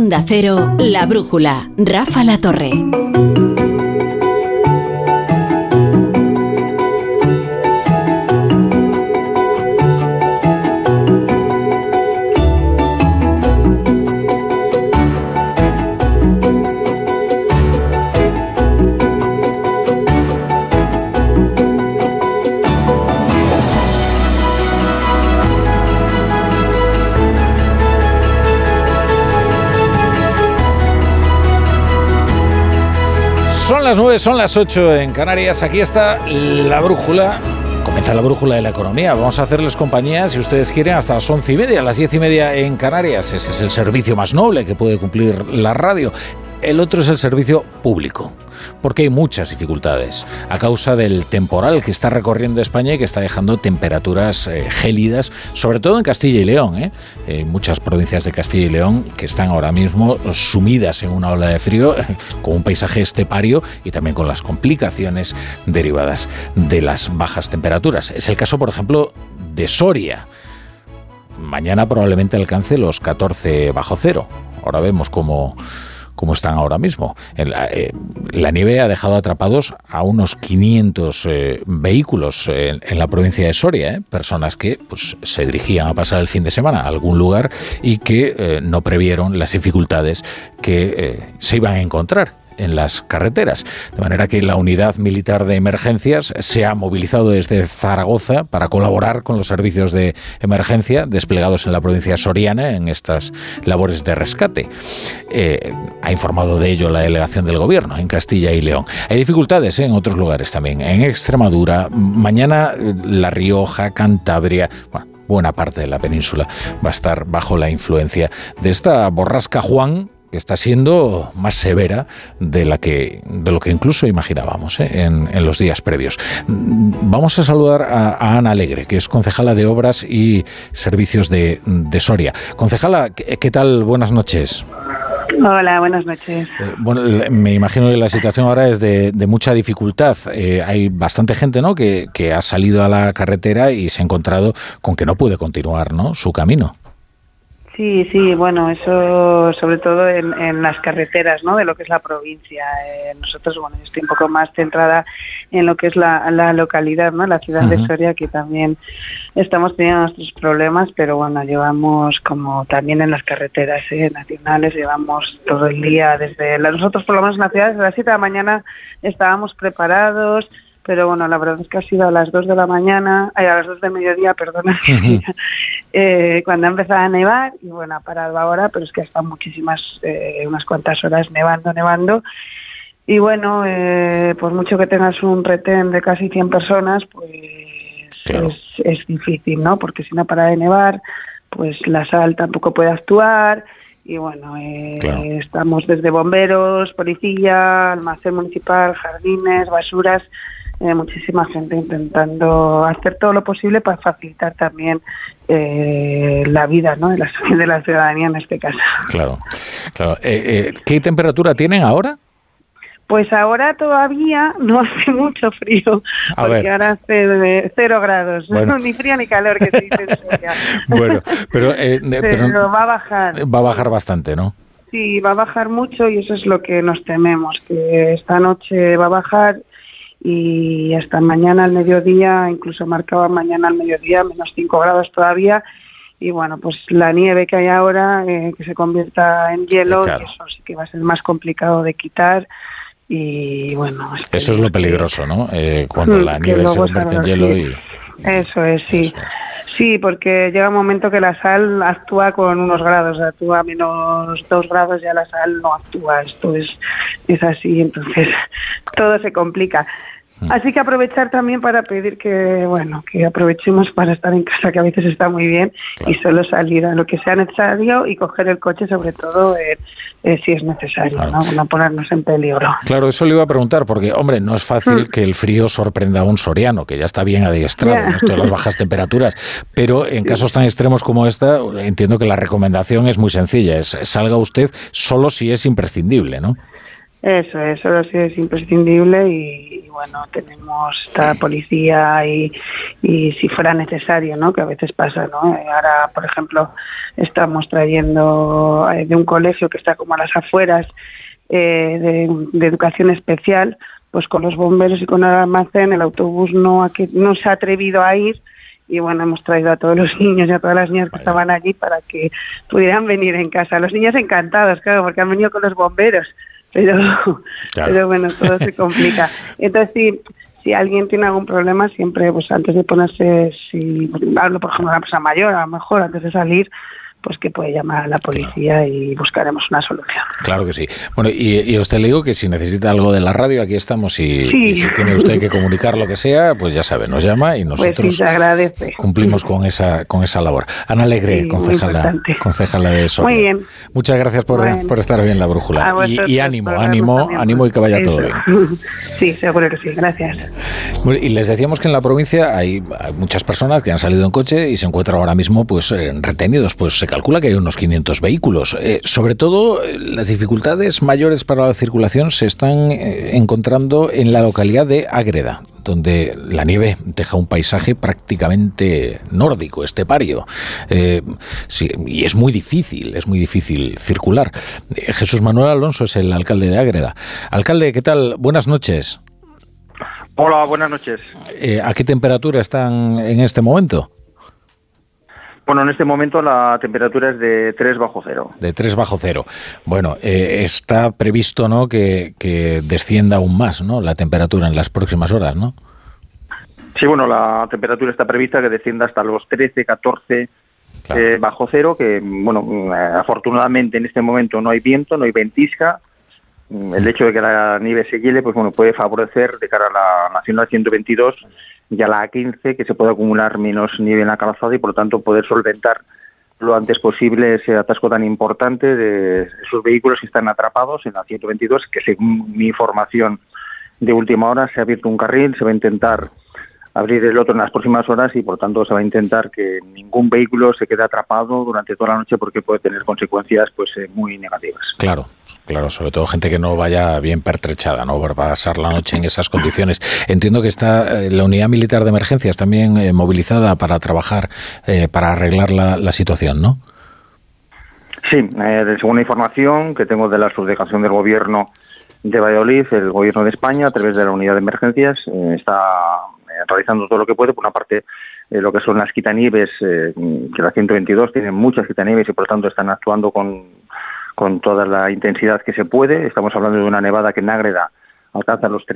Onda Cero, La Brújula, Rafa La Torre. 9, son las 8 en Canarias. Aquí está la brújula. Comienza la brújula de la economía. Vamos a hacerles compañía, si ustedes quieren, hasta las once y media, las diez y media en Canarias. Ese es el servicio más noble que puede cumplir la radio. El otro es el servicio público, porque hay muchas dificultades a causa del temporal que está recorriendo España y que está dejando temperaturas eh, gélidas, sobre todo en Castilla y León. ¿eh? Hay muchas provincias de Castilla y León que están ahora mismo sumidas en una ola de frío, con un paisaje estepario y también con las complicaciones derivadas de las bajas temperaturas. Es el caso, por ejemplo, de Soria. Mañana probablemente alcance los 14 bajo cero. Ahora vemos cómo como están ahora mismo. La, eh, la, nieve ha dejado atrapados a unos 500 eh, vehículos en, en, la provincia de Soria, eh, personas que pues, se dirigían a pasar el fin de semana a algún lugar y que eh, no previeron las dificultades que eh, se iban a encontrar en las carreteras. De manera que la unidad militar de emergencias se ha movilizado desde Zaragoza para colaborar con los servicios de emergencia desplegados en la provincia soriana en estas labores de rescate. Eh, ha informado de ello la delegación del gobierno en Castilla y León. Hay dificultades ¿eh? en otros lugares también, en Extremadura, mañana La Rioja, Cantabria. Buena parte de la península va a estar bajo la influencia de esta borrasca Juan, que está siendo más severa de la que de lo que incluso imaginábamos ¿eh? en, en, los días previos. Vamos a saludar a, a, Ana Alegre, que es concejala de Obras y Servicios de, de Soria. Concejala, ¿qué, ¿qué, tal? Buenas noches. Hola, buenas noches. Eh, bueno, me imagino que la situación ahora es de, de mucha dificultad. Eh, hay bastante gente ¿no? Que, que, ha salido a la carretera y se ha encontrado con que no puede continuar ¿no? su camino. Sí, sí, bueno, eso sobre todo en, en, las carreteras, ¿no? De lo que es la provincia. Eh, nosotros, bueno, yo estoy un poco más centrada en lo que es la, la localidad, ¿no? La ciudad uh -huh. de Soria, que también estamos teniendo nuestros problemas, pero bueno, llevamos como también en las carreteras ¿eh? nacionales, llevamos todo el día desde la, nosotros por lo menos en la ciudad desde las 7 de la mañana estábamos preparados pero bueno, la verdad es que ha sido a las 2 de la mañana, ay, a las 2 de mediodía, perdona, uh -huh. eh, cuando ha empezado a nevar, y bueno, ha parado ahora, pero es que están muchísimas, eh, unas cuantas horas nevando, nevando, y bueno, eh, por mucho que tengas un retén de casi 100 personas, pues claro. es, es difícil, ¿no? Porque si no para de nevar, pues la sal tampoco puede actuar, y bueno, eh, claro. estamos desde bomberos, policía, almacén municipal, jardines, basuras, eh, muchísima gente intentando hacer todo lo posible para facilitar también eh, la vida ¿no? de, la, de la ciudadanía en este caso. Claro, claro. Eh, ¿Qué temperatura tienen ahora? Pues ahora todavía no hace mucho frío, a porque ver. ahora hace cero grados, bueno. ni frío ni calor que se dice en Bueno, pero, eh, pero, pero, va a bajar. Va a bajar bastante, ¿no? Sí, va a bajar mucho y eso es lo que nos tememos, que esta noche va a bajar y hasta mañana al mediodía, incluso marcaba mañana al mediodía menos 5 grados todavía. Y bueno, pues la nieve que hay ahora, eh, que se convierta en hielo, claro. eso sí que va a ser más complicado de quitar. Y bueno, eso es lo peligroso, ¿no? Eh, cuando la nieve se convierte en hielo y. Eso es, sí. Eso. Sí, porque llega un momento que la sal actúa con unos grados, actúa a menos dos grados, ya la sal no actúa. Esto es, es así, entonces todo se complica. Así que aprovechar también para pedir que, bueno, que aprovechemos para estar en casa, que a veces está muy bien, claro. y solo salir a lo que sea necesario y coger el coche, sobre todo eh, eh, si es necesario, claro. ¿no? no ponernos en peligro. Claro, eso le iba a preguntar, porque, hombre, no es fácil mm. que el frío sorprenda a un soriano, que ya está bien adiestrado yeah. en esto de las bajas temperaturas, pero en casos tan extremos como esta, entiendo que la recomendación es muy sencilla, es salga usted solo si es imprescindible, ¿no? Eso, eso sí es imprescindible y, bueno, tenemos esta policía y, y si fuera necesario, ¿no? Que a veces pasa, ¿no? Eh, ahora, por ejemplo, estamos trayendo eh, de un colegio que está como a las afueras eh, de, educación especial, pues con los bomberos y con el almacén el autobús no, no se ha atrevido a ir y bueno, hemos traído a todos los niños y a todas las niñas que estaban allí para que pudieran venir en casa. Los niños encantados, claro, porque han venido con los bomberos pero, pero bueno, todo se complica. Entonces, si, si alguien tiene algún problema, siempre, pues antes de ponerse, si hablo por ejemplo de una persona mayor, a lo mejor antes de salir, pues que puede llamar a la policía y buscaremos una solución. Claro que sí. Bueno, y, a usted le digo que si necesita algo de la radio, aquí estamos y, si tiene usted que comunicar lo que sea, pues ya sabe, nos llama y pues nosotros cumplimos con esa con esa labor. Ana Alegre, concejala, concejala de Soria. Muy bien. Muchas gracias por, estar bien la brújula. Y, ánimo, ánimo, ánimo y que vaya todo bien. Sí, seguro que sí. Gracias. y les decíamos que en la provincia hay, muchas personas que han salido en coche y se encuentran ahora mismo pues eh, retenidos, pues se calcula que hay unos 500 vehículos. Eh, sobre todo, eh, las dificultades mayores para la circulación se están eh, encontrando en la localidad de Ágreda, donde la nieve deja un paisaje prácticamente nórdico, estepario. y es muy difícil, es muy difícil circular. Jesús Manuel Alonso es el alcalde de Ágreda. Alcalde, ¿qué tal? Buenas noches. Hola, buenas noches. ¿A qué temperatura están en este momento? Bueno, en este momento la temperatura es de 3 bajo cero. De 3 bajo cero. Bueno, eh, está previsto ¿no? Que, descienda aún más ¿no? la temperatura en las próximas horas, ¿no? Sí, bueno, la temperatura está prevista que descienda hasta los 13, 14 eh, bajo cero, que, bueno, eh, afortunadamente en este momento no hay viento, no hay ventisca. Mm, el hecho de que la nieve se hiele, pues bueno, puede favorecer de cara a la Nacional 122 y a la A15 que se puede acumular menos nieve en la calzada y por lo tanto poder solventar lo antes posible ese atasco tan importante de esos vehículos que están atrapados en la 122 que según mi información de última hora se ha abierto un carril, se va a intentar abrir el otro en las próximas horas y por tanto se va a intentar que ningún vehículo se quede atrapado durante toda la noche porque puede tener consecuencias pues eh, muy negativas. Claro, claro, sobre todo gente que no vaya bien pertrechada, no va a pasar la noche en esas condiciones. Entiendo que está eh, la unidad militar de emergencias también eh, movilizada para trabajar, para arreglar la, situación, ¿no? Sí, según la información que tengo de la subdelegación del gobierno de Valladolid, el gobierno de España, a través de la unidad de emergencias, está eh, realizando todo lo que puede. Por una parte, eh, lo que son las quitanieves, eh, que la 122 tiene muchas quitanieves y por lo tanto están actuando con, con toda la intensidad que se puede. Estamos hablando de una nevada que en Ágreda alcanza los,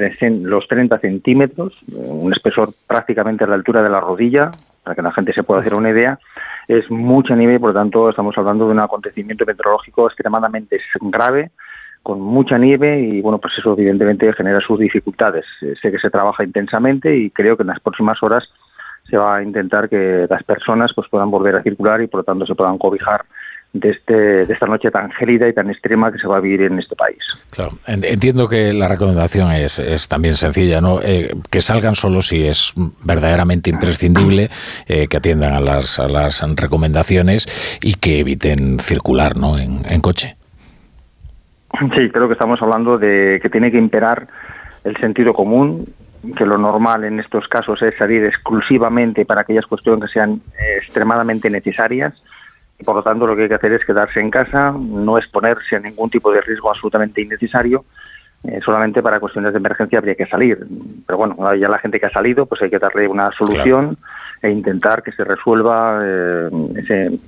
los 30 centímetros, un espesor prácticamente a la altura de la rodilla, para que la gente se pueda hacer una idea. Es mucha nieve y por lo tanto estamos hablando de un acontecimiento meteorológico extremadamente grave con mucha nieve y bueno, pues eso evidentemente genera sus dificultades. Eh, sé que se trabaja intensamente y creo que en las próximas horas se va a intentar que las personas pues puedan volver a circular y por lo tanto se puedan cobijar de, este, de esta noche tan gélida y tan extrema que se va a vivir en este país. Claro, entiendo que la recomendación es, es también sencilla, ¿no? Eh, que salgan solo si es verdaderamente imprescindible, eh, que atiendan a las, a las recomendaciones y que eviten circular, ¿no? En, en coche. Sí, creo que estamos hablando de que tiene que imperar el sentido común, que lo normal en estos casos es salir exclusivamente para aquellas cuestiones que sean eh, extremadamente necesarias por lo tanto lo que hay que hacer es quedarse en casa, no exponerse a ningún tipo de riesgo absolutamente innecesario, eh, solamente para cuestiones de emergencia habría que salir. Pero bueno, ya la gente que ha salido, pues hay que darle una solución e intentar que se resuelva eh, ese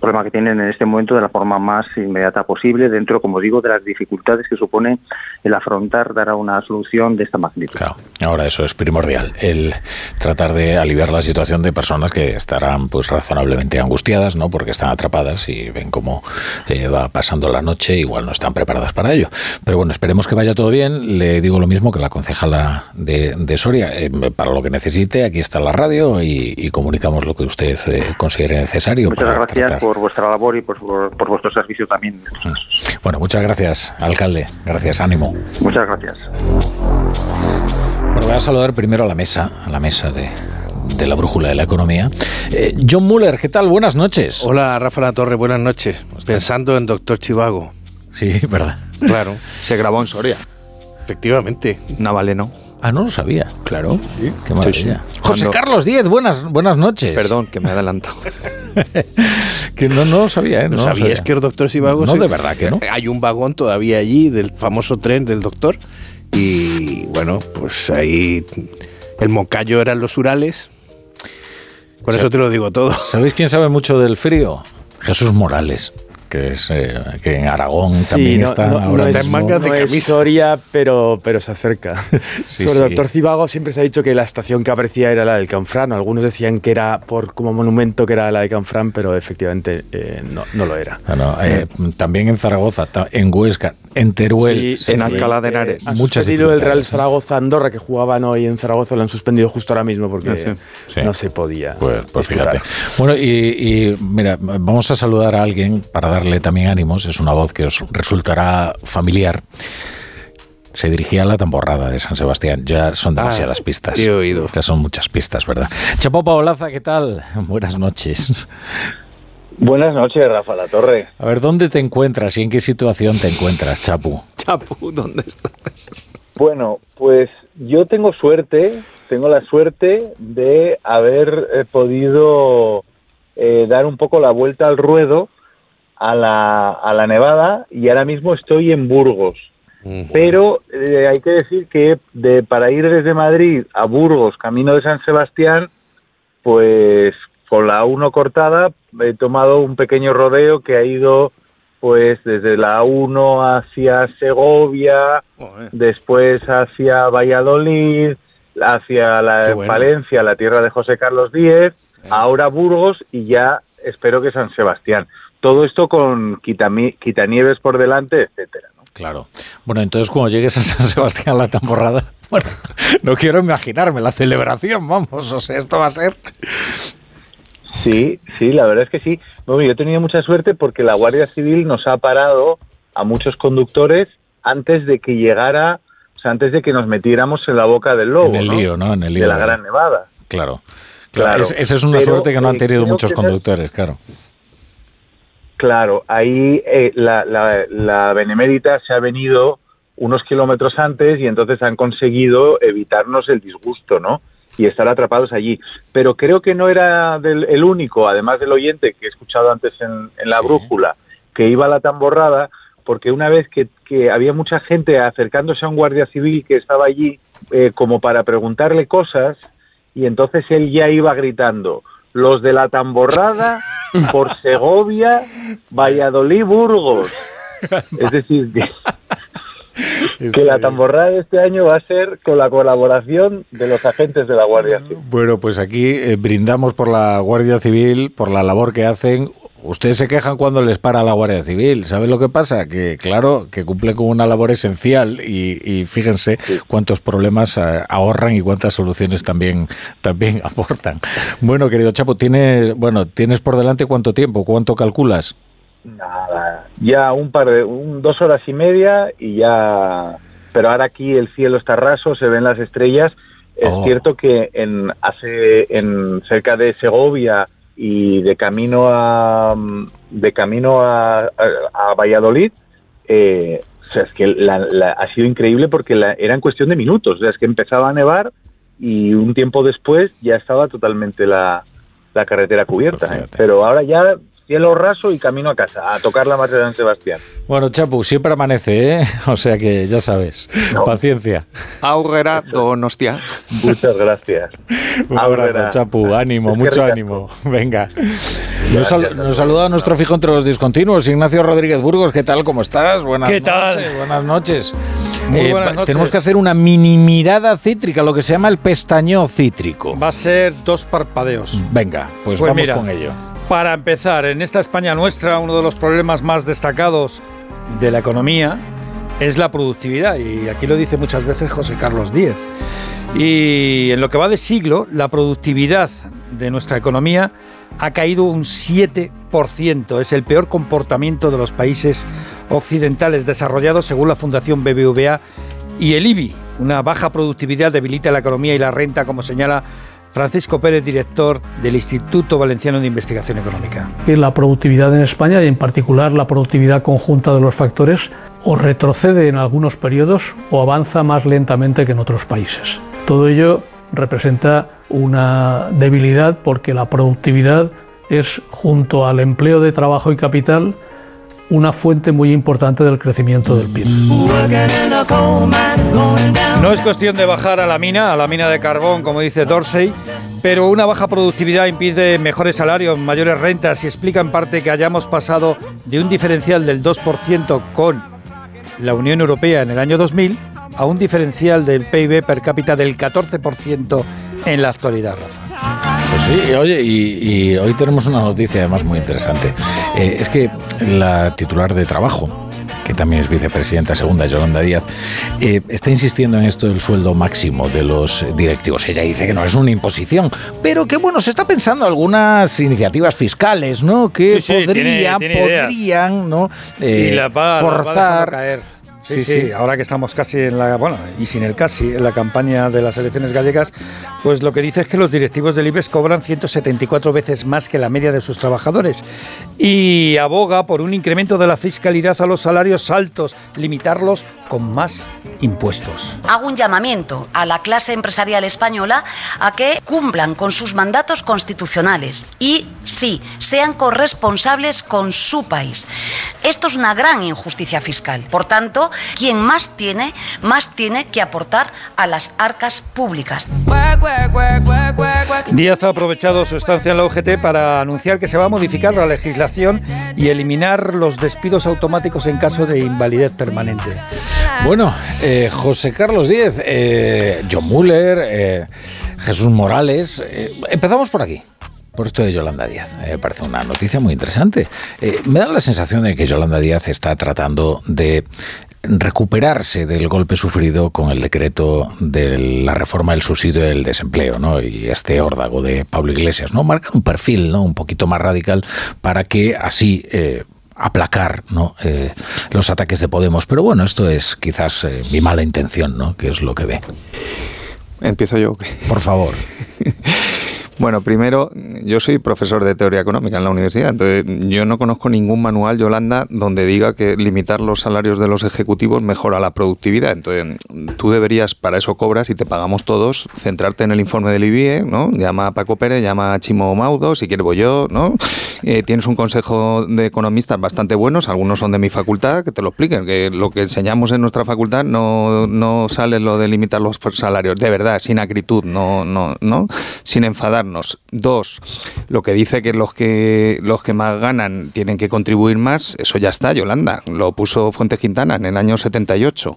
problema que tienen en este momento de la forma más inmediata posible, dentro, como digo, de las dificultades que supone el afrontar, dar a una solución de esta magnitud. Claro, ahora eso es primordial, el tratar de aliviar la situación de personas que estarán pues razonablemente angustiadas, ¿no? Porque están atrapadas y ven cómo eh, va pasando la noche, igual no están preparadas para ello. Pero bueno, esperemos que vaya todo bien. Le digo lo mismo que la concejala de, de Soria, eh, para lo que necesite, aquí está la radio y, comunicamos lo que usted eh, considere necesario. Muchas gracias por vuestra labor y por, por, vuestro servicio también. Bueno, muchas gracias, alcalde. Gracias, ánimo. Muchas gracias. Bueno, voy a saludar primero a la mesa, a la mesa de, de la brújula de la economía. Eh, John Muller, ¿qué tal? Buenas noches. Hola, Rafa La Torre, buenas noches. Pensando en Doctor Chivago. Sí, verdad. Claro. Se grabó en Soria. Efectivamente. Navaleno. Ah, no lo sabía. Claro. Sí, qué maravilla. sí. José Cuando- Carlos Díez, buenas, buenas noches. Perdón, que me he adelantado. Que no, no lo sabía, ¿eh? ¿No, sabías sabía. que los doctores y vagos... No, se- de verdad que no. Hay un vagón todavía allí del famoso tren del doctor. Y bueno, pues ahí el Moncayo eran los Urales. Con eso te lo digo todo. ¿Sabéis quién sabe mucho del frío? Jesús Morales, que es eh, que en Aragón Sí, también no- está no- ahora no Está es- en mangas de no es camisa. Soria, pero, pero se acerca. Sí, Sobre sí. Doctor Cibago siempre se ha dicho que la estación que aparecía era la del Canfrán. Algunos decían que era por como monumento que era la de Canfrán, pero efectivamente eh, no, no lo era. No, no, eh, también en Zaragoza, en Huesca, en Teruel. Sí, en sí, Alcalá de eh, Henares. han Muchas suspendido el Real. Zaragoza Andorra, que jugaban hoy en Zaragoza, lo han suspendido justo ahora mismo porque Ah, sí. Sí. no se podía. Pues, pues fíjate. Bueno, y, y mira, vamos a saludar a alguien para darle también ánimos. Es una voz que os resultará familiar. Se dirigía a la tamborrada de San Sebastián. Ya son demasiadas Ah, pistas. he oído. Ya son muchas pistas, ¿verdad? Chapo Paolaza, ¿qué tal? Buenas noches. Buenas noches, Rafa La Torre. A ver, ¿dónde te encuentras y en qué situación te encuentras, Chapu? Chapu, ¿dónde estás? Bueno, pues yo tengo suerte, tengo la suerte de haber eh, podido eh, dar un poco la vuelta al ruedo a la, a la nevada y ahora mismo estoy en Burgos. Pero eh, hay que decir que de, para ir desde Madrid a Burgos, camino de San Sebastián, pues con la 1 cortada he tomado un pequeño rodeo que ha ido pues desde la 1 hacia Segovia, después hacia Valladolid, hacia la bueno. Palencia, la tierra de José Carlos X, ahora Burgos y ya espero que San Sebastián. Todo esto con quitanieves por delante, etcétera. ¿no? Claro. Bueno, entonces cuando llegues a San Sebastián la tamborrada, bueno, no quiero imaginarme la celebración, vamos, o sea, esto va a ser... Sí, sí, la verdad es que sí. Bueno, yo he tenido mucha suerte porque la Guardia Civil nos ha parado a muchos conductores antes de que llegara, o sea, antes de que nos metiéramos en la boca del lobo, en el ¿no? lío, ¿no? En el lío. de la Gran Nevada. Claro. Claro, Claro. es- esa es una Pero, suerte que no han eh, tenido muchos conductores, claro. Claro, ahí eh, la, la, la Benemérita se ha venido unos kilómetros antes y entonces han conseguido evitarnos el disgusto, ¿no? Y estar atrapados allí. Pero creo que no era del- el único, además del oyente que he escuchado antes en, en la Sí. brújula, que iba a la tamborrada, porque una vez que, que había mucha gente acercándose a un guardia civil que estaba allí eh, como para preguntarle cosas, y entonces él ya iba gritando, los de la tamborrada por Segovia, Valladolid, Burgos. Es decir, que, que la tamborrada de este año va a ser con la colaboración de los agentes de la Guardia Civil. Bueno, pues aquí eh, brindamos por la Guardia Civil, por la labor que hacen. Ustedes se quejan cuando les para la Guardia Civil. ¿Sabes lo que pasa? Que claro, que cumple con una labor esencial y, y fíjense cuántos problemas eh, ahorran y cuántas soluciones también, también aportan. Bueno, querido Chapo, tienes, bueno, ¿tienes por delante cuánto tiempo? ¿Cuánto calculas? Nada, ya un par de, un- dos horas y media y ya, pero ahora aquí el cielo está raso, se ven las estrellas. Es Oh. cierto que en hace en cerca de Segovia y de camino a de camino a, a- a Valladolid, eh, o sea, es que la- la- ha sido increíble porque la- era en cuestión de minutos, o sea, es que empezaba a nevar y un tiempo después ya estaba totalmente la, la carretera cubierta. Pues ¿eh? Pero ahora ya cielo raso y camino a casa, a tocar la marcha de San Sebastián. Bueno, Chapu, siempre amanece, ¿eh? O sea que ya sabes. No. Paciencia. Aurrera Donostia. Muchas gracias. Un abrazo, Chapu. Ánimo, Es mucho ánimo. Venga. Nos, sal- saluda nuestro fijo entre los discontinuos, Ignacio Rodríguez Burgos. ¿Qué tal? ¿Cómo estás? Buenas ¿Qué tal? noches. Buenas noches. Muy Eh, buenas noches. Tenemos que hacer una mini mirada cítrica, lo que se llama el pestañeo cítrico. Va a ser dos parpadeos. Venga, pues, Pues vamos mira. con ello. Para empezar, en esta España nuestra, uno de los problemas más destacados de la economía es la productividad. Y aquí lo dice muchas veces José Carlos Díez. Y en lo que va de siglo, la productividad de nuestra economía ha caído un 7%. Es el peor comportamiento de los países occidentales desarrollados según la Fundación BBVA y el IBI. Una baja productividad debilita la economía y la renta, como señala Francisco Pérez, director del Instituto Valenciano de Investigación Económica. la productividad en España y en particular la productividad conjunta de los factores o retrocede en algunos periodos o avanza más lentamente que en otros países. Todo ello representa una debilidad porque la productividad es, junto al empleo de trabajo y capital, una fuente muy importante del crecimiento del PIB. No es cuestión de bajar a la mina, a la mina de carbón, como dice Dorsey, pero una baja productividad impide mejores salarios, mayores rentas y explica en parte que hayamos pasado de un diferencial del 2% con la Unión Europea en el año 2000 a un diferencial del PIB per cápita del 14% en la actualidad. Pues sí, oye, y, y hoy tenemos una noticia además muy interesante. Eh, es que la titular de trabajo, que también es vicepresidenta segunda, Yolanda Díaz, eh, está insistiendo en esto del sueldo máximo de los directivos. Ella dice que no es una imposición, pero que bueno, se está pensando algunas iniciativas fiscales, ¿no? Que Sí, sí, podrían, tiene- tiene ideas. podrían, ¿no? y Eh, la va, la va dejando forzar. caer. Sí, Sí, ahora que estamos casi en la, bueno, y sin el casi, en la campaña de las elecciones gallegas, pues lo que dice es que los directivos del IBEX cobran 174 veces más que la media de sus trabajadores y aboga por un incremento de la fiscalidad a los salarios altos, limitarlos con más impuestos. Hago un llamamiento a la clase empresarial española a que cumplan con sus mandatos constitucionales y sí, sean corresponsables con su país. Esto es una gran injusticia fiscal. Por tanto, quien más tiene, más tiene que aportar a las arcas públicas. Díaz ha aprovechado su estancia en la UGT para anunciar que se va a modificar la legislación y eliminar los despidos automáticos en caso de invalidez permanente. Bueno, eh, José Carlos Díez, eh, John Muller, eh, Jesús Morales. eh, empezamos por aquí. Por esto de Yolanda Díaz. Eh, Me parece una noticia muy interesante. Eh, me da la sensación de que Yolanda Díaz está tratando de recuperarse del golpe sufrido con el decreto de la reforma del subsidio del desempleo, ¿no? Y este órdago de Pablo Iglesias, ¿no? Marca un perfil, ¿no? Un poquito más radical para que así eh, aplacar ¿no? Eh, los ataques de Podemos. Pero bueno, esto es quizás eh, mi mala intención, ¿no? Que es lo que ve. Empiezo yo. Por favor. Bueno, primero, yo soy profesor de teoría económica en la universidad, entonces yo no conozco ningún manual, Yolanda, donde diga que limitar los salarios de los ejecutivos mejora la productividad. Entonces, tú deberías, para eso cobras y te pagamos todos, centrarte en el informe del IBIE, ¿no? Llama a Paco Pérez, llama a Chimo Maudo, si quieres voy yo, ¿no? Eh, tienes un consejo de economistas bastante buenos, algunos son de mi facultad, que te lo expliquen, que lo que enseñamos en nuestra facultad no, no sale lo de limitar los salarios, de verdad, sin acritud, no, no, no, sin enfadarnos. Dos, lo que dice que los que los que más ganan tienen que contribuir más, eso ya está, Yolanda, lo puso Fuentes Quintana en el año 78.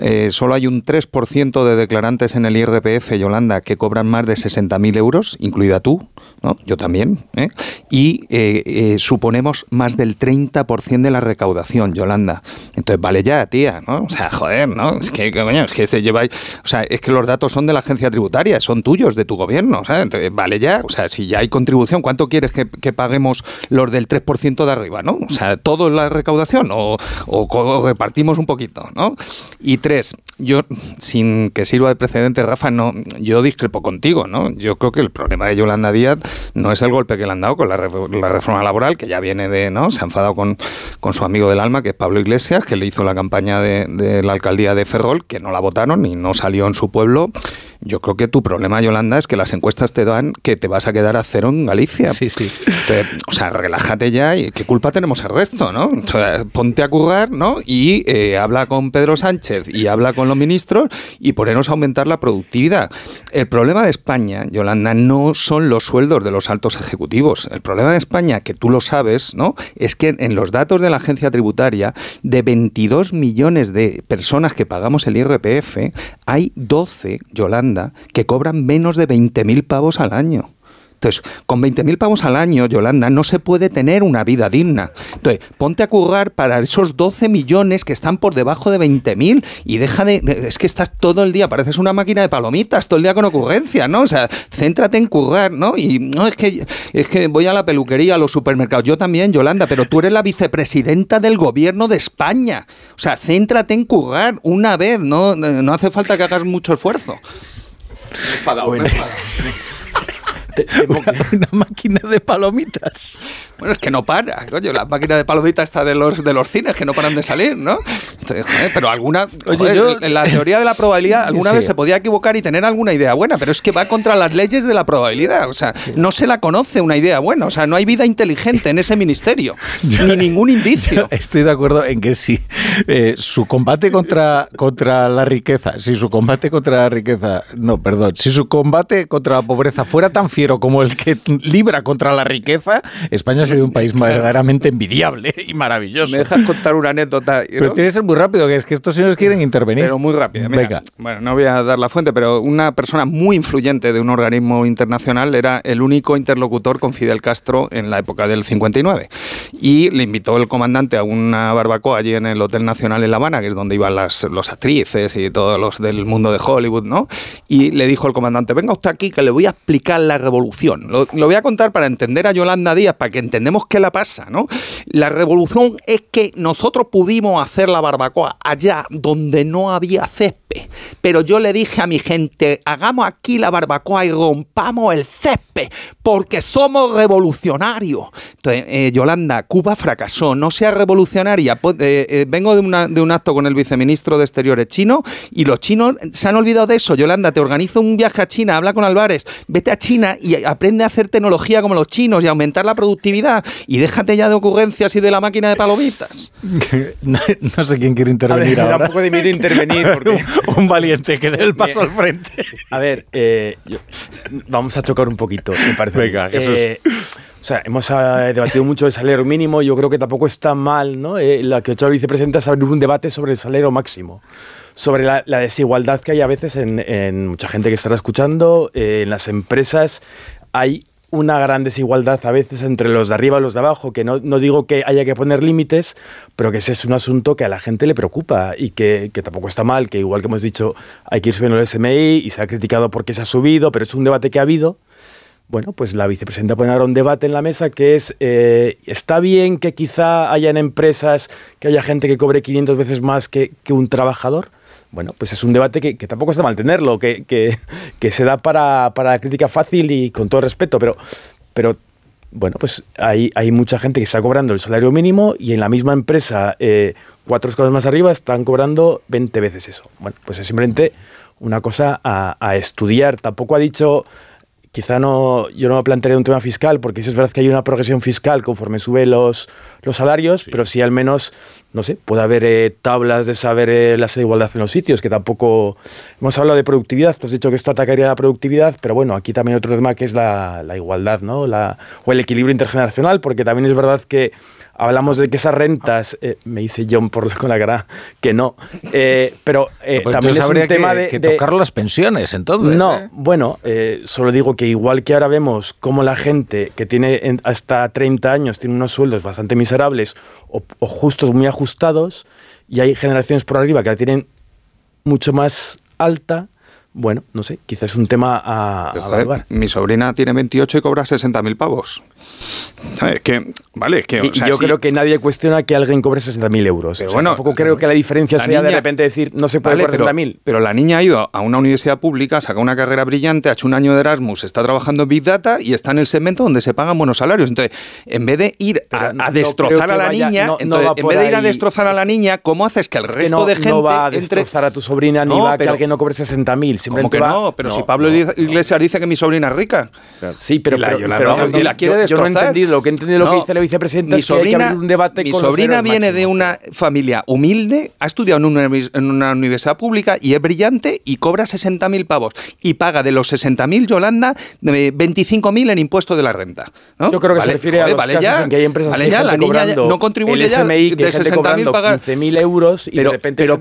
Eh, solo hay un 3% de declarantes en el IRPF, Yolanda, que cobran más de 60.000 euros, incluida tú, ¿no? Yo también, ¿eh? Y eh, eh, suponemos más del 30% de la recaudación, Yolanda. Entonces, vale ya, tía, ¿no? O sea, joder, ¿no? Es que, coño, es que se lleváis... O sea, es que los datos son de la agencia tributaria, son tuyos, de tu gobierno. Entonces, vale ya, o sea, si ya hay contribución, ¿cuánto quieres que, paguemos los del 3% de arriba, ¿no? O sea, todo la recaudación o, o co- repartimos un poquito, ¿no? Y tres, yo, sin que sirva de precedente, Rafa, no, yo discrepo contigo, ¿no? Yo creo que el problema de Yolanda Díaz no es el golpe que le han dado con la, la reforma laboral, que ya viene de, ¿no? Se ha enfadado con, con su amigo del alma, que es Pablo Iglesias, que le hizo la campaña de, de la alcaldía de Ferrol, que no la votaron y no salió en su pueblo. Yo creo que tu problema, Yolanda, es que las encuestas te dan que te vas a quedar a cero en Galicia. Sí, sí. Entonces, o sea, relájate ya y qué culpa tenemos el resto, ¿no? Sea, ponte a currar, ¿no? Y eh, habla con Pedro Sánchez y habla con los ministros y ponernos a aumentar la productividad. El problema de España, Yolanda, no son los sueldos de los altos ejecutivos. El problema de España, que tú lo sabes, ¿no? Es que en los datos de la agencia tributaria, de 22 millones de personas que pagamos el IRPF, hay 12, Yolanda, que cobran menos de 20.000 pavos al año. Entonces, con 20.000 pavos al año, Yolanda, no se puede tener una vida digna. Entonces, ponte a currar para esos 12 millones que están por debajo de 20.000 y deja de, Es que estás todo el día, pareces una máquina de palomitas, todo el día con ocurrencias, ¿no? O sea, céntrate en currar, ¿no? Y no, es que, es que voy a la peluquería, a los supermercados. Yo también, Yolanda, pero tú eres la vicepresidenta del gobierno de España. O sea, céntrate en currar una vez, ¿no? No hace falta que hagas mucho esfuerzo. Fadal, né? Una, máquina de palomitas. Bueno, es que no para, coño, la máquina de palomitas está de los, de los cines que no paran de salir, ¿no? pero alguna. en la teoría de la probabilidad, alguna vez se podía equivocar y tener alguna idea buena, pero es que va contra las leyes de la probabilidad. O sea, no se la conoce una idea buena. O sea, no hay vida inteligente en ese ministerio, ni ningún indicio. Estoy de acuerdo en que sí. Eh, su combate contra, contra la riqueza, si su combate contra la riqueza, no, perdón, si su combate contra la pobreza fuera tan fiero como el que libra contra la riqueza, España sería un país verdaderamente envidiable y maravilloso. ¿Me dejas contar una anécdota? Pero tiene que ser muy rápido, que es que estos señores quieren intervenir. Pero muy rápido. Venga. Bueno, no voy a dar la fuente, pero una persona muy influyente de un organismo internacional era el único interlocutor con Fidel Castro en la época del 59. Y le invitó el comandante a una barbacoa allí en el Hotel Nacional en La Habana, que es donde iban las los actrices y todos los del mundo de Hollywood, ¿no? Y le dijo el comandante, venga usted aquí que le voy a explicar la revolución. Lo, voy a contar para entender a Yolanda Díaz, para que entendemos qué la pasa, ¿no? La revolución es que nosotros pudimos hacer la barbacoa allá donde no había césped. Pero yo le dije a mi gente, hagamos aquí la barbacoa y rompamos el césped, porque somos revolucionarios. Entonces, eh, Yolanda, Cuba fracasó, no sea revolucionaria. Eh, eh, vengo de, una, de un acto con el viceministro de Exteriores chino y los chinos se han olvidado de eso. Yolanda, te organizo un viaje a China, habla con Álvarez, vete a China y aprende a hacer tecnología como los chinos y aumentar la productividad y déjate ya de ocurrencias y de la máquina de palomitas. no, sé quién quiere intervenir ahora. un poco de miedo intervenir porque... un valiente que dé el paso al frente. A ver, eh, vamos a chocar un poquito, me parece. Venga, Jesús. Eh, o sea, hemos eh, debatido mucho el salario mínimo. Yo creo que tampoco está mal, ¿no? la que otra vicepresidenta es abrir un debate sobre el salario máximo sobre la, desigualdad que hay a veces en, mucha gente que estará escuchando, en las empresas. Hay una gran desigualdad a veces entre los de arriba y los de abajo, que no, digo que haya que poner límites, pero que ese es un asunto que a la gente le preocupa y que, tampoco está mal, que igual que hemos dicho hay que ir subiendo el SMI y se ha criticado porque se ha subido, pero es un debate que ha habido. Bueno, pues la vicepresidenta pone ahora un debate en la mesa que es, eh, ¿está bien que quizá haya en empresas que haya gente que cobre 500 veces más que, que un trabajador? Bueno, pues es un debate que, tampoco está mal tenerlo, que, que, se da para, para, crítica fácil y con todo respeto, pero, pero bueno, pues hay, hay mucha gente que está cobrando el salario mínimo y en la misma empresa, eh, cuatro escalas más arriba, están cobrando 20 veces eso. Bueno, pues es simplemente una cosa a, a estudiar. Tampoco ha dicho quizá no, yo no plantearía un tema fiscal, porque sí es verdad que hay una progresión fiscal conforme sube los, los salarios, pero sí al menos, no sé, puede haber eh, tablas de saber eh, la desigualdad en los sitios, que tampoco... Hemos hablado de productividad, tú has dicho que esto atacaría la productividad, pero bueno, aquí también otro tema que es la, la igualdad, ¿no? La, o el equilibrio intergeneracional, porque también es verdad que hablamos de que esas rentas, eh, me dice John por la, con la cara que no, eh, pero eh, pues también es un tema de, que tocar las pensiones, entonces. No, bueno, solo digo que igual que ahora vemos cómo la gente que tiene hasta 30 años tiene unos sueldos bastante miserables o, o justos, muy ajustados, y hay generaciones por arriba que la tienen mucho más alta, bueno, no sé, quizás es un tema a, a Mi sobrina tiene 28 y cobra 60.000 pavos. ¿Sabes? Que, vale, que, yo creo que nadie cuestiona que alguien cobre 60.000 euros. Pero bueno, tampoco creo que la diferencia sea de repente decir no se puede cobrar 60.000. Pero la niña ha ido a una universidad pública, saca una carrera brillante, ha hecho un año de Erasmus, está trabajando en Big Data y está en el segmento donde se pagan buenos salarios. Entonces, en vez de ir a, destrozar a la niña, en vez de ir a destrozar a la niña, ¿cómo haces que el resto de gente no va a destrozar a tu sobrina ni va a que alguien no cobre 60.000? ¿Cómo que no? Pero si Pablo Iglesias dice que mi sobrina es rica. Sí, pero, la, quiere destrozar. Yo no he entendido lo que he entendido lo que dice la vicepresidenta mi sobrina, un debate mi sobrina viene de una familia humilde, ha estudiado en una, en una universidad pública y es brillante y cobra 60.000 pavos y paga de los 60.000 Yolanda 25.000 en impuesto de la renta. Yo creo que se refiere a los casos en que hay empresas vale, ya, la niña no contribuye ya de 60.000 pagar 15.000 euros y pero, de repente pero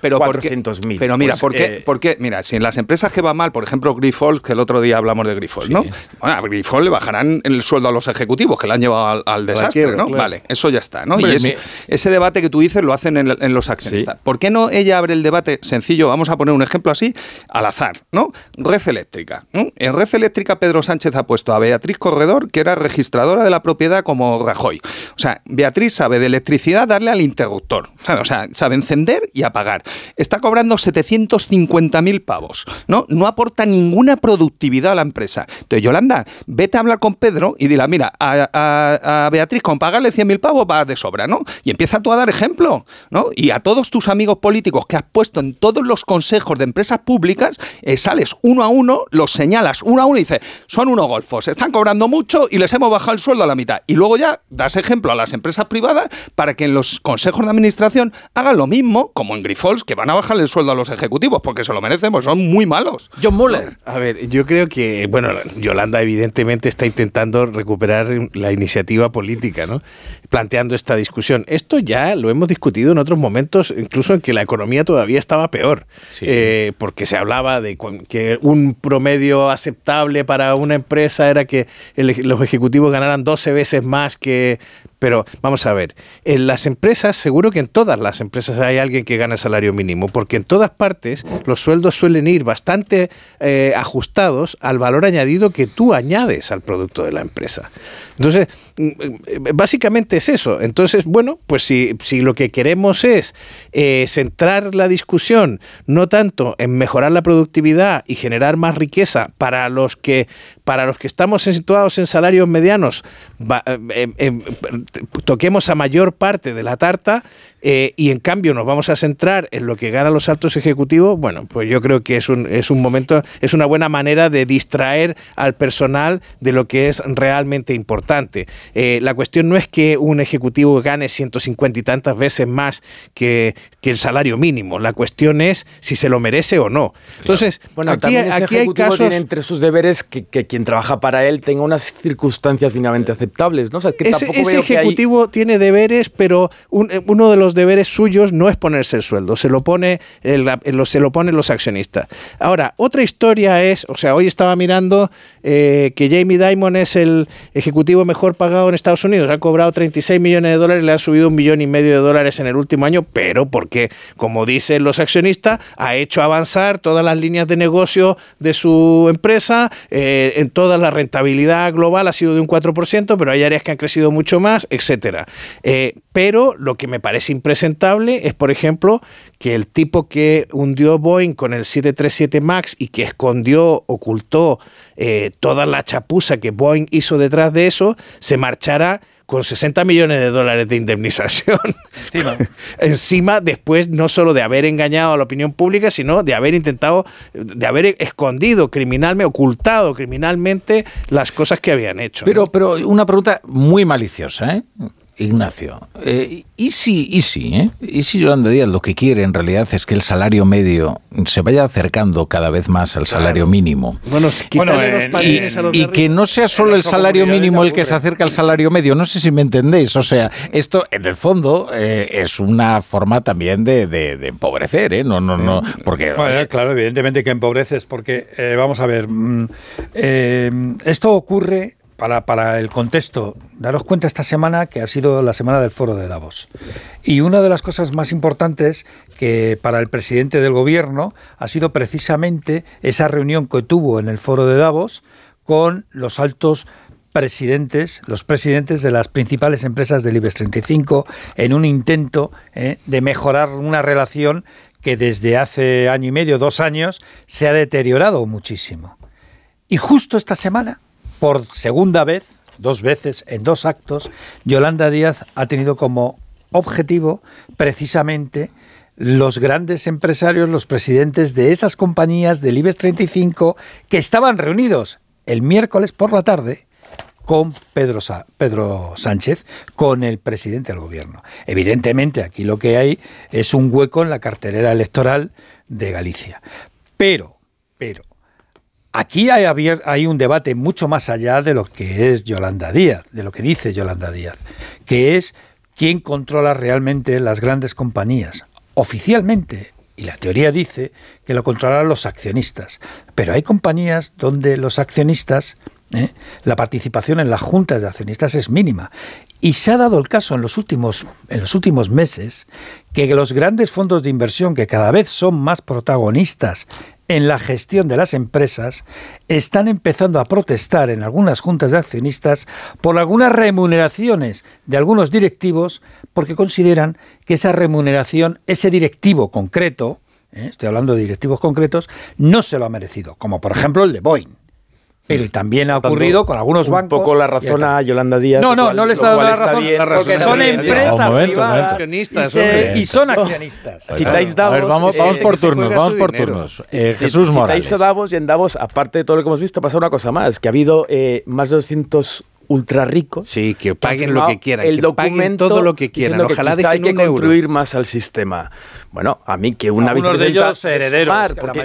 pero 400.000. Pero mira, pues, ¿por, qué, eh, ¿por qué? Mira, si en las empresas que va mal, por ejemplo Grifols, que el otro día hablamos de Grifols, ¿no? Bueno, a Grifols le bajarán el sueldo a los ejecutivos que le han llevado al, desastre, ¿no? Vale, eso ya está, ¿no? y ese, debate que tú dices lo hacen en, los accionistas. ¿Por qué no ella abre el debate sencillo? Vamos a poner un ejemplo así, al azar, ¿no? Red eléctrica. En red eléctrica Pedro Sánchez ha puesto a Beatriz Corredor, que era registradora de la propiedad como Rajoy. O sea, Beatriz sabe de electricidad darle al interruptor. O sea, sabe encender y apagar. Está cobrando 750.000 pavos, ¿no? No aporta ninguna productividad a la empresa. Entonces, Yolanda, vete a hablar con Pedro y dile, mira, a, Beatriz, con pagarle 100.000 pavos va de sobra, ¿no? Y empieza tú a dar ejemplo, ¿no? Y a todos tus amigos políticos que has puesto en todos los consejos de empresas públicas, eh, sales uno a uno, los señalas uno a uno y dices, son unos golfos, están cobrando mucho y les hemos bajado el sueldo a la mitad. Y luego ya das ejemplo a las empresas privadas para que en los consejos de administración hagan lo mismo, como en Grifols, que van a bajar el sueldo a los ejecutivos, porque se lo merecen, pues son muy malos. John Muller. A ver, yo creo que, bueno, Yolanda evidentemente está intentando recuperar la iniciativa política, ¿no? Planteando esta discusión. Esto ya lo hemos discutido en otros momentos, incluso en que la economía todavía estaba peor, eh, porque se hablaba de que un promedio aceptable para una empresa era que los ejecutivos ganaran 12 veces más que pero vamos a ver, en las empresas, seguro que en todas las empresas hay alguien que gana salario mínimo, porque en todas partes los sueldos suelen ir bastante eh, ajustados al valor añadido que tú añades al producto de la empresa. Entonces, mm, básicamente es eso. Entonces, bueno, pues si, si lo que queremos es eh, centrar la discusión no tanto en mejorar la productividad y generar más riqueza para los que, para los que estamos situados en salarios medianos, eh, em, toquemos a mayor parte de la tarta eh, y en cambio nos vamos a centrar en lo que ganan los altos ejecutivos, bueno, pues yo creo que es un, es un momento, es una buena manera de distraer al personal de lo que es realmente importante. Eh, la cuestión no es que un ejecutivo gane 150 y tantas veces más que, que el salario mínimo, la cuestión es si se lo merece o no. Entonces, bueno, aquí, aquí hay casos... tiene entre sus deberes que, quien trabaja para él tenga unas circunstancias mínimamente aceptables, ¿no? ese, ejecutivo tiene deberes, pero eh, uno de los deberes suyos no es ponerse el sueldo, se lo pone se lo ponen los accionistas. Ahora, otra historia es, o sea, hoy estaba mirando eh, que Jamie Dimon es el ejecutivo mejor pagado en Estados Unidos, ha cobrado 36 millones de dólares, le ha subido un millón y medio de dólares en el último año, pero porque, como dicen los accionistas, ha hecho avanzar todas las líneas de negocio de su empresa, eh, en toda la rentabilidad global ha sido de un 4%, pero hay áreas que han crecido mucho más, etcétera. Eh, pero lo que me parece impresentable es, por ejemplo, que el tipo que hundió Boeing con el 737 MAX y que escondió, ocultó eh, toda la chapuza que Boeing hizo detrás de eso, se marchara con 60 millones de dólares de indemnización encima. encima después no solo de haber engañado a la opinión pública, sino de haber intentado, de haber escondido criminalmente, ocultado criminalmente las cosas que habían hecho. Pero, pero una pregunta muy maliciosa, ¿eh? Ignacio, eh, ¿y si, y si, eh? ¿y si Yolanda Díaz lo que quiere en realidad es que el salario medio se vaya acercando cada vez más al salario mínimo? Bueno, los patines y, a los y que no sea solo el salario mínimo el que se acerca al salario medio, no sé si me entendéis. O sea, esto en el fondo eh, es una forma también de, de, empobrecer, ¿eh? No, no, no, porque... claro, evidentemente que empobreces, porque vamos a ver, mm, esto ocurre para, el contexto, daros cuenta esta semana que ha sido la semana del foro de Davos. Y una de las cosas más importantes que para el presidente del gobierno ha sido precisamente esa reunión que tuvo en el foro de Davos con los altos presidentes, los presidentes de las principales empresas del IBEX 35 en un intento eh, de mejorar una relación que desde hace año y medio, dos años, se ha deteriorado muchísimo. Y justo esta semana por segunda vez, dos veces en dos actos, Yolanda Díaz ha tenido como objetivo precisamente los grandes empresarios, los presidentes de esas compañías del IBEX 35 que estaban reunidos el miércoles por la tarde con Pedro, Pedro Sánchez, con el presidente del gobierno. Evidentemente, aquí lo que hay es un hueco en la carterera electoral de Galicia. Pero, pero, Aquí hay, un debate mucho más allá de lo que es Yolanda Díaz, de lo que dice Yolanda Díaz, que es quién controla realmente las grandes compañías. Oficialmente, y la teoría dice que lo controlan los accionistas, pero hay compañías donde los accionistas, ¿eh? la participación en las juntas de accionistas es mínima. Y se ha dado el caso en los últimos, en los últimos meses que los grandes fondos de inversión, que cada vez son más protagonistas en la gestión de las empresas están empezando a protestar en algunas juntas de accionistas por algunas remuneraciones de algunos directivos porque consideran que esa remuneración, ese directivo concreto, ¿eh? estoy hablando de directivos concretos, no se lo ha merecido, como por ejemplo el de Boeing. Pero y también ha ocurrido con algunos bancos. Un poco la razón a Yolanda Díaz. No, no, no le está dando la razón, porque son empresas privadas y, son accionistas. Citáis Davos. A ver, vamos, vamos por turnos, vamos por turnos. Eh, Jesús Morales. Citáis a Davos y en Davos, aparte de todo lo que hemos visto, pasa una cosa más, que ha habido eh, más de 200 ultra ricos. Sí, que paguen lo que quieran, el que paguen todo lo que quieran. Ojalá que hay que construir más al sistema. Bueno, a mí que una Algunos de ellos herederos. porque,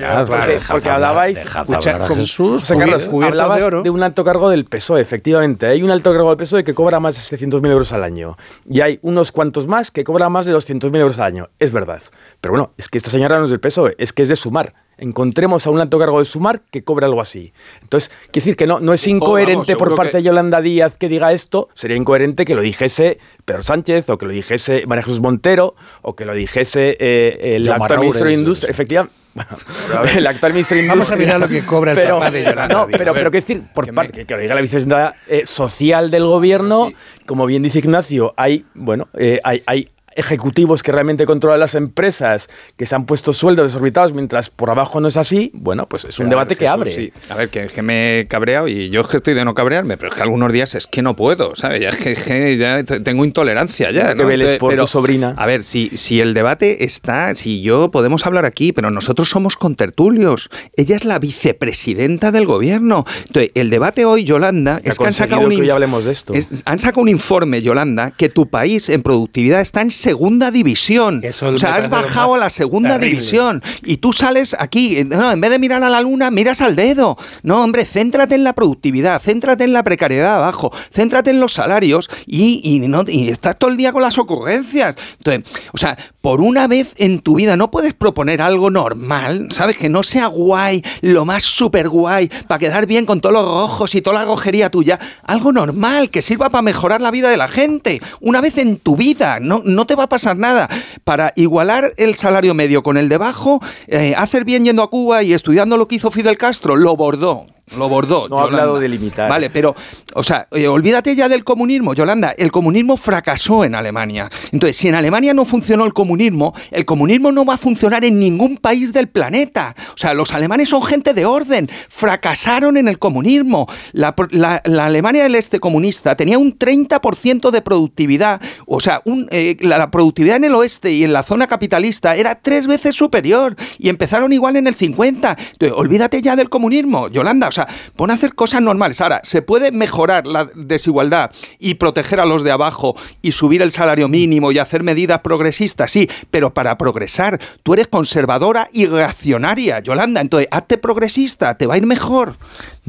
porque, hablabais con Jesús, José Carlos, hablabas de, oro. de un alto cargo del PSOE, efectivamente. Hay un alto cargo del PSOE que cobra más de 700.000 euros al año. Y hay unos cuantos más que cobran más de 200.000 euros al año. Es verdad. Pero bueno, es que esta señora no es del PSOE, es que es de Sumar encontremos a un alto cargo de Sumar que cobre algo así. Entonces, quiere decir que no, no es incoherente por parte de Yolanda Díaz que diga esto, sería incoherente que lo dijese Pedro Sánchez o que lo dijese María Jesús Montero o que lo dijese eh, el actual ministro de Industria, efectivamente. el actual ministro de Industria. Vamos a mirar lo que cobra el pero, papá de Yolanda No, Díaz. pero, pero quiero decir, por parte, que, lo diga la vicepresidenta eh, social del gobierno, como bien dice Ignacio, hay, bueno, eh, hay, hay ejecutivos que realmente controlan las empresas, que se han puesto sueldos desorbitados, mientras por abajo no es así, bueno, pues es un debate que abre. sí. A ver, que, que me he cabreado y yo es que estoy de no cabrearme, pero es que algunos días es que no puedo, ¿sabes? Ya es que, que ya t- tengo intolerancia ya. ¿no? por pero, tu sobrina. A ver, si, si el debate está, si yo podemos hablar aquí, pero nosotros somos contertulios. Ella es la vicepresidenta del gobierno. Entonces, el debate hoy, Yolanda, es que han sacado un que hoy inf- hablemos de esto. es- han sacado un informe, Yolanda, que tu país en productividad está en segunda división. Eso o sea, has bajado a la segunda terrible. división y tú sales aquí, eh, no, en vez de mirar a la luna, miras al dedo. No, hombre, céntrate en la productividad, céntrate en la precariedad abajo, céntrate en los salarios y, y no, y estás todo el día con las ocurrencias. Entonces, o sea, por una vez en tu vida no puedes proponer algo normal, ¿sabes? Que no sea guay, lo más súper guay, para quedar bien con todos los rojos y toda la rojería tuya. Algo normal, que sirva para mejorar la vida de la gente. Una vez en tu vida, no, no te va a pasar nada. Para igualar el salario medio con el de bajo, eh, hacer bien yendo a Cuba y estudiando lo que hizo Fidel Castro, lo bordó. Lo bordó. No ha Yolanda. hablado de limitar. Vale, pero, o sea, eh, olvídate ya del comunismo, Yolanda. El comunismo fracasó en Alemania. Entonces, si en Alemania no funcionó el comunismo, el comunismo no va a funcionar en ningún país del planeta. O sea, los alemanes son gente de orden. Fracasaron en el comunismo. La, la- la Alemania del Este comunista tenía un 30% de productividad. O sea, un, eh, la, la productividad en el oeste y en la zona capitalista era tres veces superior. Y empezaron igual en el 50. Entonces, olvídate ya del comunismo, Yolanda. O sea, pon a hacer cosas normales. Ahora, ¿se puede mejorar la desigualdad y proteger a los de abajo y subir el salario mínimo y hacer medidas progresistas? Sí, pero para progresar, tú eres conservadora y reaccionaria, Yolanda. Entonces, hazte progresista, te va a ir mejor.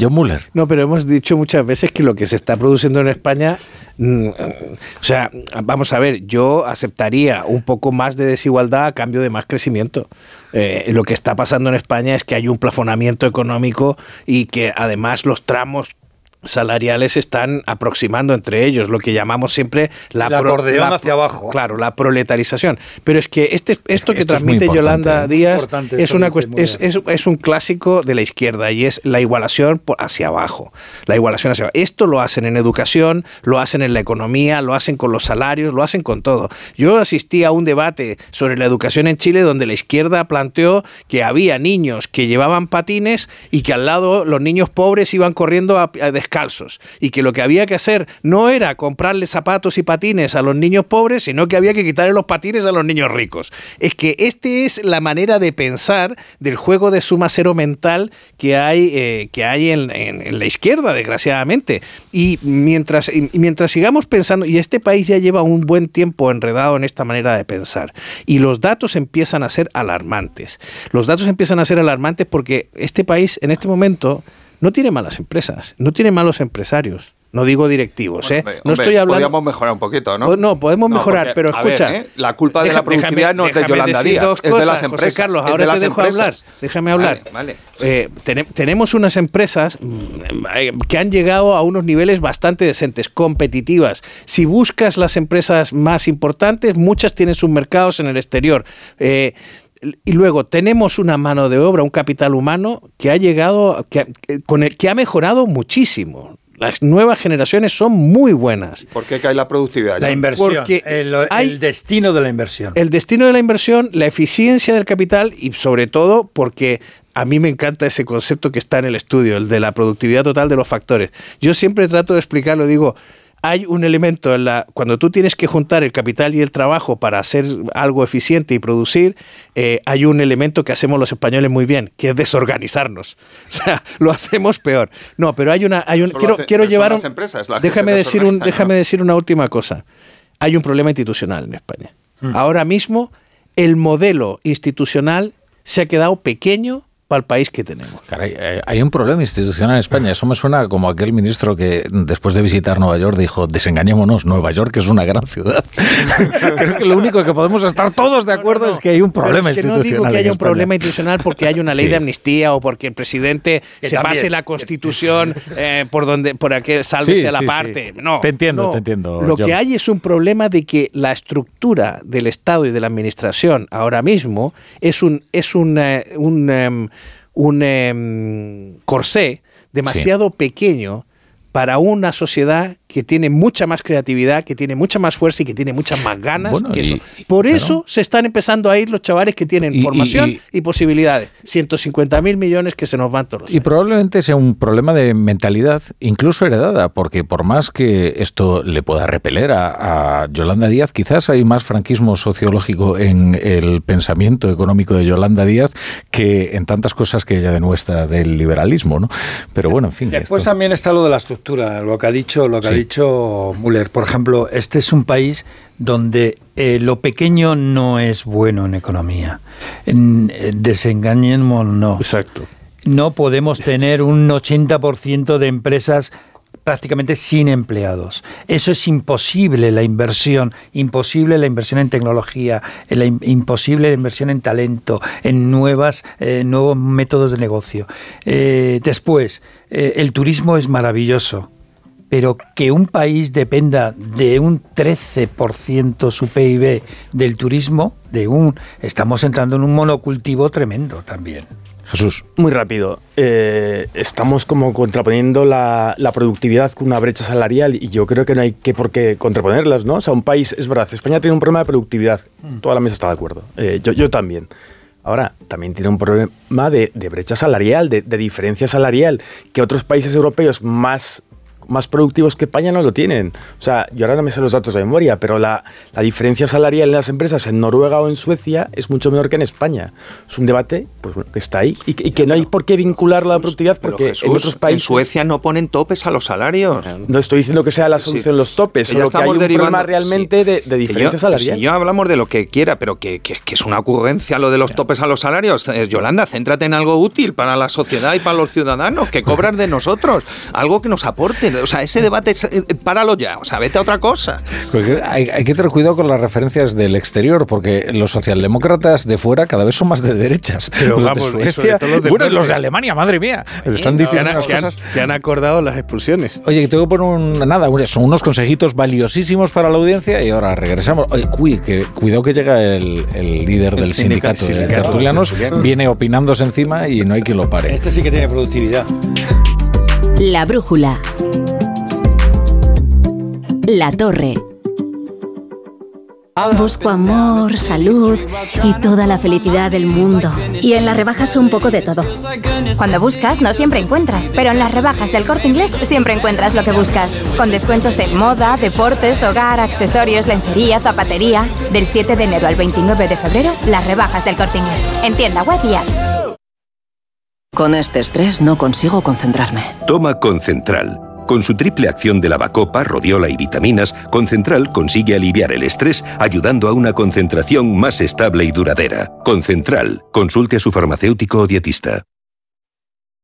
John Muller. No, pero hemos dicho muchas veces que lo que se está produciendo en España, o sea, vamos a ver, yo aceptaría un poco más de desigualdad a cambio de más crecimiento. Eh, lo que está pasando en España es que hay un plafonamiento económico y que además los tramos salariales están aproximando entre ellos, lo que llamamos siempre la, acordeón hacia abajo. Claro, la proletarización. Pero es que este, esto que esto transmite Yolanda ¿eh? Díaz es, una es, es, es un clásico de la izquierda y es la igualación por- hacia abajo. La igualación hacia abajo. Esto lo hacen en educación, lo hacen en la economía, lo hacen con los salarios, lo hacen con todo. Yo asistí a un debate sobre la educación en Chile donde la izquierda planteó que había niños que llevaban patines y que al lado los niños pobres iban corriendo a- a y que lo que había que hacer no era comprarle zapatos y patines a los niños pobres, sino que había que quitarle los patines a los niños ricos. Es que esta es la manera de pensar del juego de suma cero mental que hay, eh, que hay en la izquierda, desgraciadamente. Y mientras, y mientras sigamos pensando, y este país ya lleva un buen tiempo enredado en esta manera de pensar, y los datos empiezan a ser alarmantes. Los datos empiezan a ser alarmantes porque este país en este momento no tiene malas empresas, no tiene malos empresarios. No digo directivos, ¿eh? Hombre, no estoy hablando. Podríamos mejorar un poquito, ¿no? Oh, no, podemos mejorar, porque, pero ver, escucha. ¿eh? La culpa de la productividad no es de Yolanda Díaz, dos es de cosas, las empresas. José Carlos, de ahora las te dejo empresas. hablar. Déjame hablar. Vale, vale. Eh, tene- tenemos unas empresas mm, eh, que han llegado a unos niveles bastante decentes, competitivas. Si buscas las empresas más importantes, muchas tienen sus mercados en el exterior. Eh, y luego tenemos una mano de obra, un capital humano que ha llegado, que, ha- con el, que ha mejorado muchísimo. Las nuevas generaciones son muy buenas. ¿Por qué cae la productividad? La inversión, Porque el, hay- el destino de la inversión. El destino de la inversión, la eficiencia del capital y sobre todo porque a mí me encanta ese concepto que está en el estudio, el de la productividad total de los factores. Yo siempre trato de explicarlo, digo, hay un elemento en la cuando tú tienes que juntar el capital y el trabajo para hacer algo eficiente y producir, eh, hay un elemento que hacemos los españoles muy bien, que es desorganizarnos. O sea, lo hacemos peor. No, pero hay una, hay un quiero, hace- quiero llevar un- empresas, déjame decir un, déjame decir una última cosa. Hay un problema institucional en España. Mm. Ahora mismo el modelo institucional se ha quedado pequeño para el país que tenemos. Caray, eh, hay un problema institucional en España. Eso me suena como aquel ministro que después de visitar Nueva York dijo, desengañémonos, Nueva York es una gran ciudad. Creo que lo único que podemos estar todos de acuerdo es que hay un problema es que no institucional. digo que haya un problema institucional porque hay una ley Sí. de amnistía o porque el presidente Que se también. pase la constitución eh, por donde por aquel sálvese Sí, a la sí, parte. sí. No, Te entiendo, no. te entiendo, Lo John. que hay es un problema de que la estructura del Estado y de la administración ahora mismo es un es un, eh, un, em, un em, corsé demasiado pequeño para una sociedad que tiene mucha más creatividad, que tiene mucha más fuerza y que tiene muchas más ganas Bueno, que y- eso. Por eso se están empezando a ir los chavales que tienen Y- formación y- y, posibilidades. 150 mil millones que se nos van todos los Y probablemente sea un problema de mentalidad, incluso heredada, porque por más que esto le pueda repeler a, a Yolanda Díaz, quizás hay más franquismo sociológico en el pensamiento económico de Yolanda Díaz que en tantas cosas que ella demuestra del liberalismo, ¿no? Pero bueno, en fin. Después esto- también está lo de la estructura, lo que ha dicho, lo que ha Sí. Dicho Müller. Por ejemplo, este es un país donde eh, lo pequeño no es bueno en economía. Eh, desengañémonos. no. Exacto. No podemos tener un 80% de empresas prácticamente sin empleados. Eso es imposible la inversión, imposible la inversión en tecnología, eh, la imposible la inversión en talento, en nuevas, eh, nuevos métodos de negocio. Eh, después, eh, el turismo es maravilloso, pero que un país dependa de un 13% su PIB del turismo, de un estamos entrando en un monocultivo tremendo también. Jesús. Muy rápido. Eh, estamos como contraponiendo la, la productividad con una brecha salarial y yo creo que no hay que por qué contraponerlas, ¿no? O sea, un país, es verdad, España tiene un problema de productividad. Toda la mesa está de acuerdo. Eh, yo, yo también. Ahora, también tiene un problema de, de brecha salarial, de, de diferencia salarial, que otros países europeos más más productivos que España no lo tienen. O sea, yo ahora no me sé los datos de memoria, pero la, la diferencia salarial en las empresas en Noruega o en Suecia es mucho menor que en España. Es un debate pues, bueno, que está ahí y que, y que no hay por qué vincularlo a la productividad porque Jesús, en otros países... Suecia no ponen topes a los salarios. No estoy diciendo que sea la solución los topes, solo que hay un problema realmente sí. de, de diferencia yo- salarial. Si yo hablamos de lo que quiera, pero que, que- que es una ocurrencia lo de los topes a los salarios. Eh, Yolanda, céntrate en algo útil para la sociedad y para los ciudadanos, que cobran de nosotros, algo que nos aporte. O sea, ese debate, eh, páralo ya, o sea, vete a otra cosa. Porque hay, hay que tener cuidado con las referencias del exterior, porque los socialdemócratas de fuera cada vez son más de derechas. Pero los vamos, de sobre Suecia, todo los del bueno, los de Alemania, madre mía, están que, diciendo que han- cosas. que han acordado las expulsiones. Oye, que tengo que poner un, nada, son unos consejitos valiosísimos para la audiencia y ahora regresamos. Oye, que, cuidado que llega el, el líder El del sindica- sindicato, de sindicato tertulianos, tertuliano. viene opinándose encima y no hay quien lo pare. Este sí que tiene productividad. La brújula. La torre. Busco amor, salud y toda la felicidad del mundo. Y en las rebajas un poco de todo. Cuando buscas, no siempre encuentras, pero en las rebajas del corte inglés siempre encuentras lo que buscas. Con descuentos en moda, deportes, hogar, accesorios, lencería, zapatería. Del 7 de enero al 29 de febrero, las rebajas del corte inglés. En tienda web y app. Con este estrés no consigo concentrarme. Toma Concentral. Con su triple acción de lavacopa, rodiola y vitaminas, Concentral consigue aliviar el estrés ayudando a una concentración más estable y duradera. Concentral. Consulte a su farmacéutico o dietista.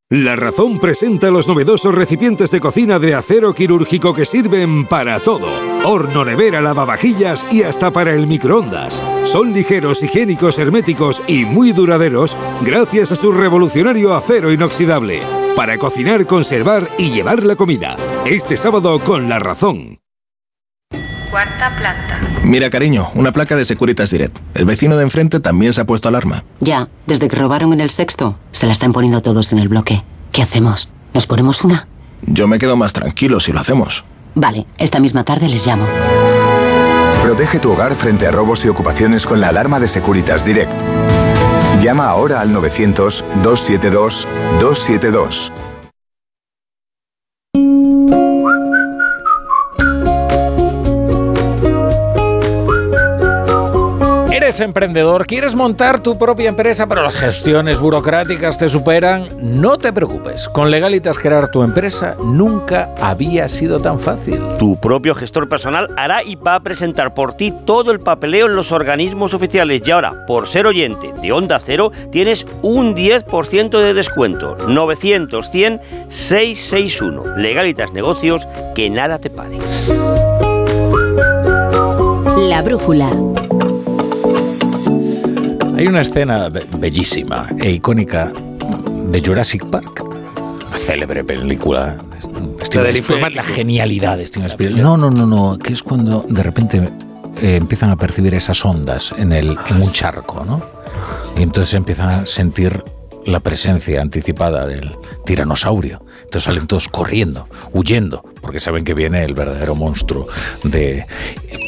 La Razón presenta los novedosos recipientes de cocina de acero quirúrgico que sirven para todo. Horno, nevera, lavavajillas y hasta para el microondas. Son ligeros, higiénicos, herméticos y muy duraderos gracias a su revolucionario acero inoxidable. Para cocinar, conservar y llevar la comida. Este sábado con La Razón. Cuarta planta. Mira, cariño, una placa de Securitas Direct. El vecino de enfrente también se ha puesto alarma. Ya, desde que robaron en el sexto, se la están poniendo todos en el bloque. ¿Qué hacemos? ¿Nos ponemos una? Yo me quedo más tranquilo si lo hacemos. Vale, esta misma tarde les llamo. Protege tu hogar frente a robos y ocupaciones con la alarma de Securitas Direct. Llama ahora al 900-272-272. Eres emprendedor, quieres montar tu propia empresa, pero las gestiones burocráticas te superan. No te preocupes, con Legalitas crear tu empresa nunca había sido tan fácil. Tu propio gestor personal hará y va a presentar por ti todo el papeleo en los organismos oficiales. Y ahora, por ser oyente de Onda Cero, tienes un 10% de descuento. 900-100-661. Legalitas Negocios, que nada te pare. La brújula. Hay una escena be- bellísima e icónica de Jurassic Park, la célebre película. Steven del Spielberg, informático. La genialidad de Steven Spielberg. No, no, no, no, que es cuando de repente eh, empiezan a percibir esas ondas en, el, en un charco, ¿no? Y entonces empiezan a sentir la presencia anticipada del tiranosaurio. Entonces salen todos corriendo, huyendo, porque saben que viene el verdadero monstruo de...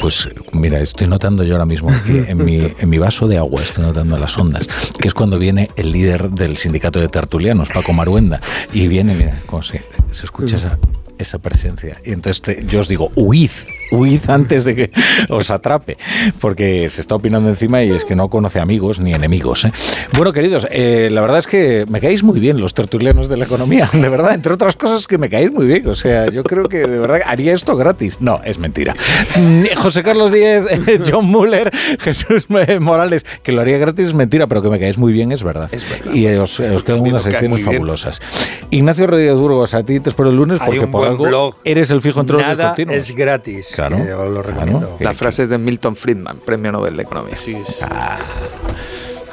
Pues mira, estoy notando yo ahora mismo que en mi, en mi vaso de agua, estoy notando las ondas, que es cuando viene el líder del sindicato de tertulianos, Paco Maruenda, y viene, mira, como se, se escucha esa, esa presencia. Y entonces te- yo os digo, huid, huid antes de que os atrape, porque se está opinando encima y es que no conoce amigos ni enemigos. ¿eh? Bueno, queridos, eh, la verdad es que me caéis muy bien los tertulianos de la economía, de verdad, entre otras cosas que me caéis muy bien, o sea, yo creo que de verdad haría esto gratis. No, es mentira. Mm, José Carlos Díez, eh, John Muller, Jesús eh, Morales, que lo haría gratis es mentira, pero que me caéis muy bien es verdad. Y eh, os, os quedan unas secciones bien. fabulosas. Ignacio Rodríguez Burgos, a ti te espero el lunes porque por algo blog. eres el fijo entre los Nada descontinuos. es gratis. Claro, que os lo recomiendo. claro. La frase es de Milton Friedman, Premio Nobel de Economía. Así es.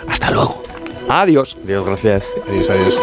Hasta luego. Adiós. Dios, gracias. Adiós, adiós.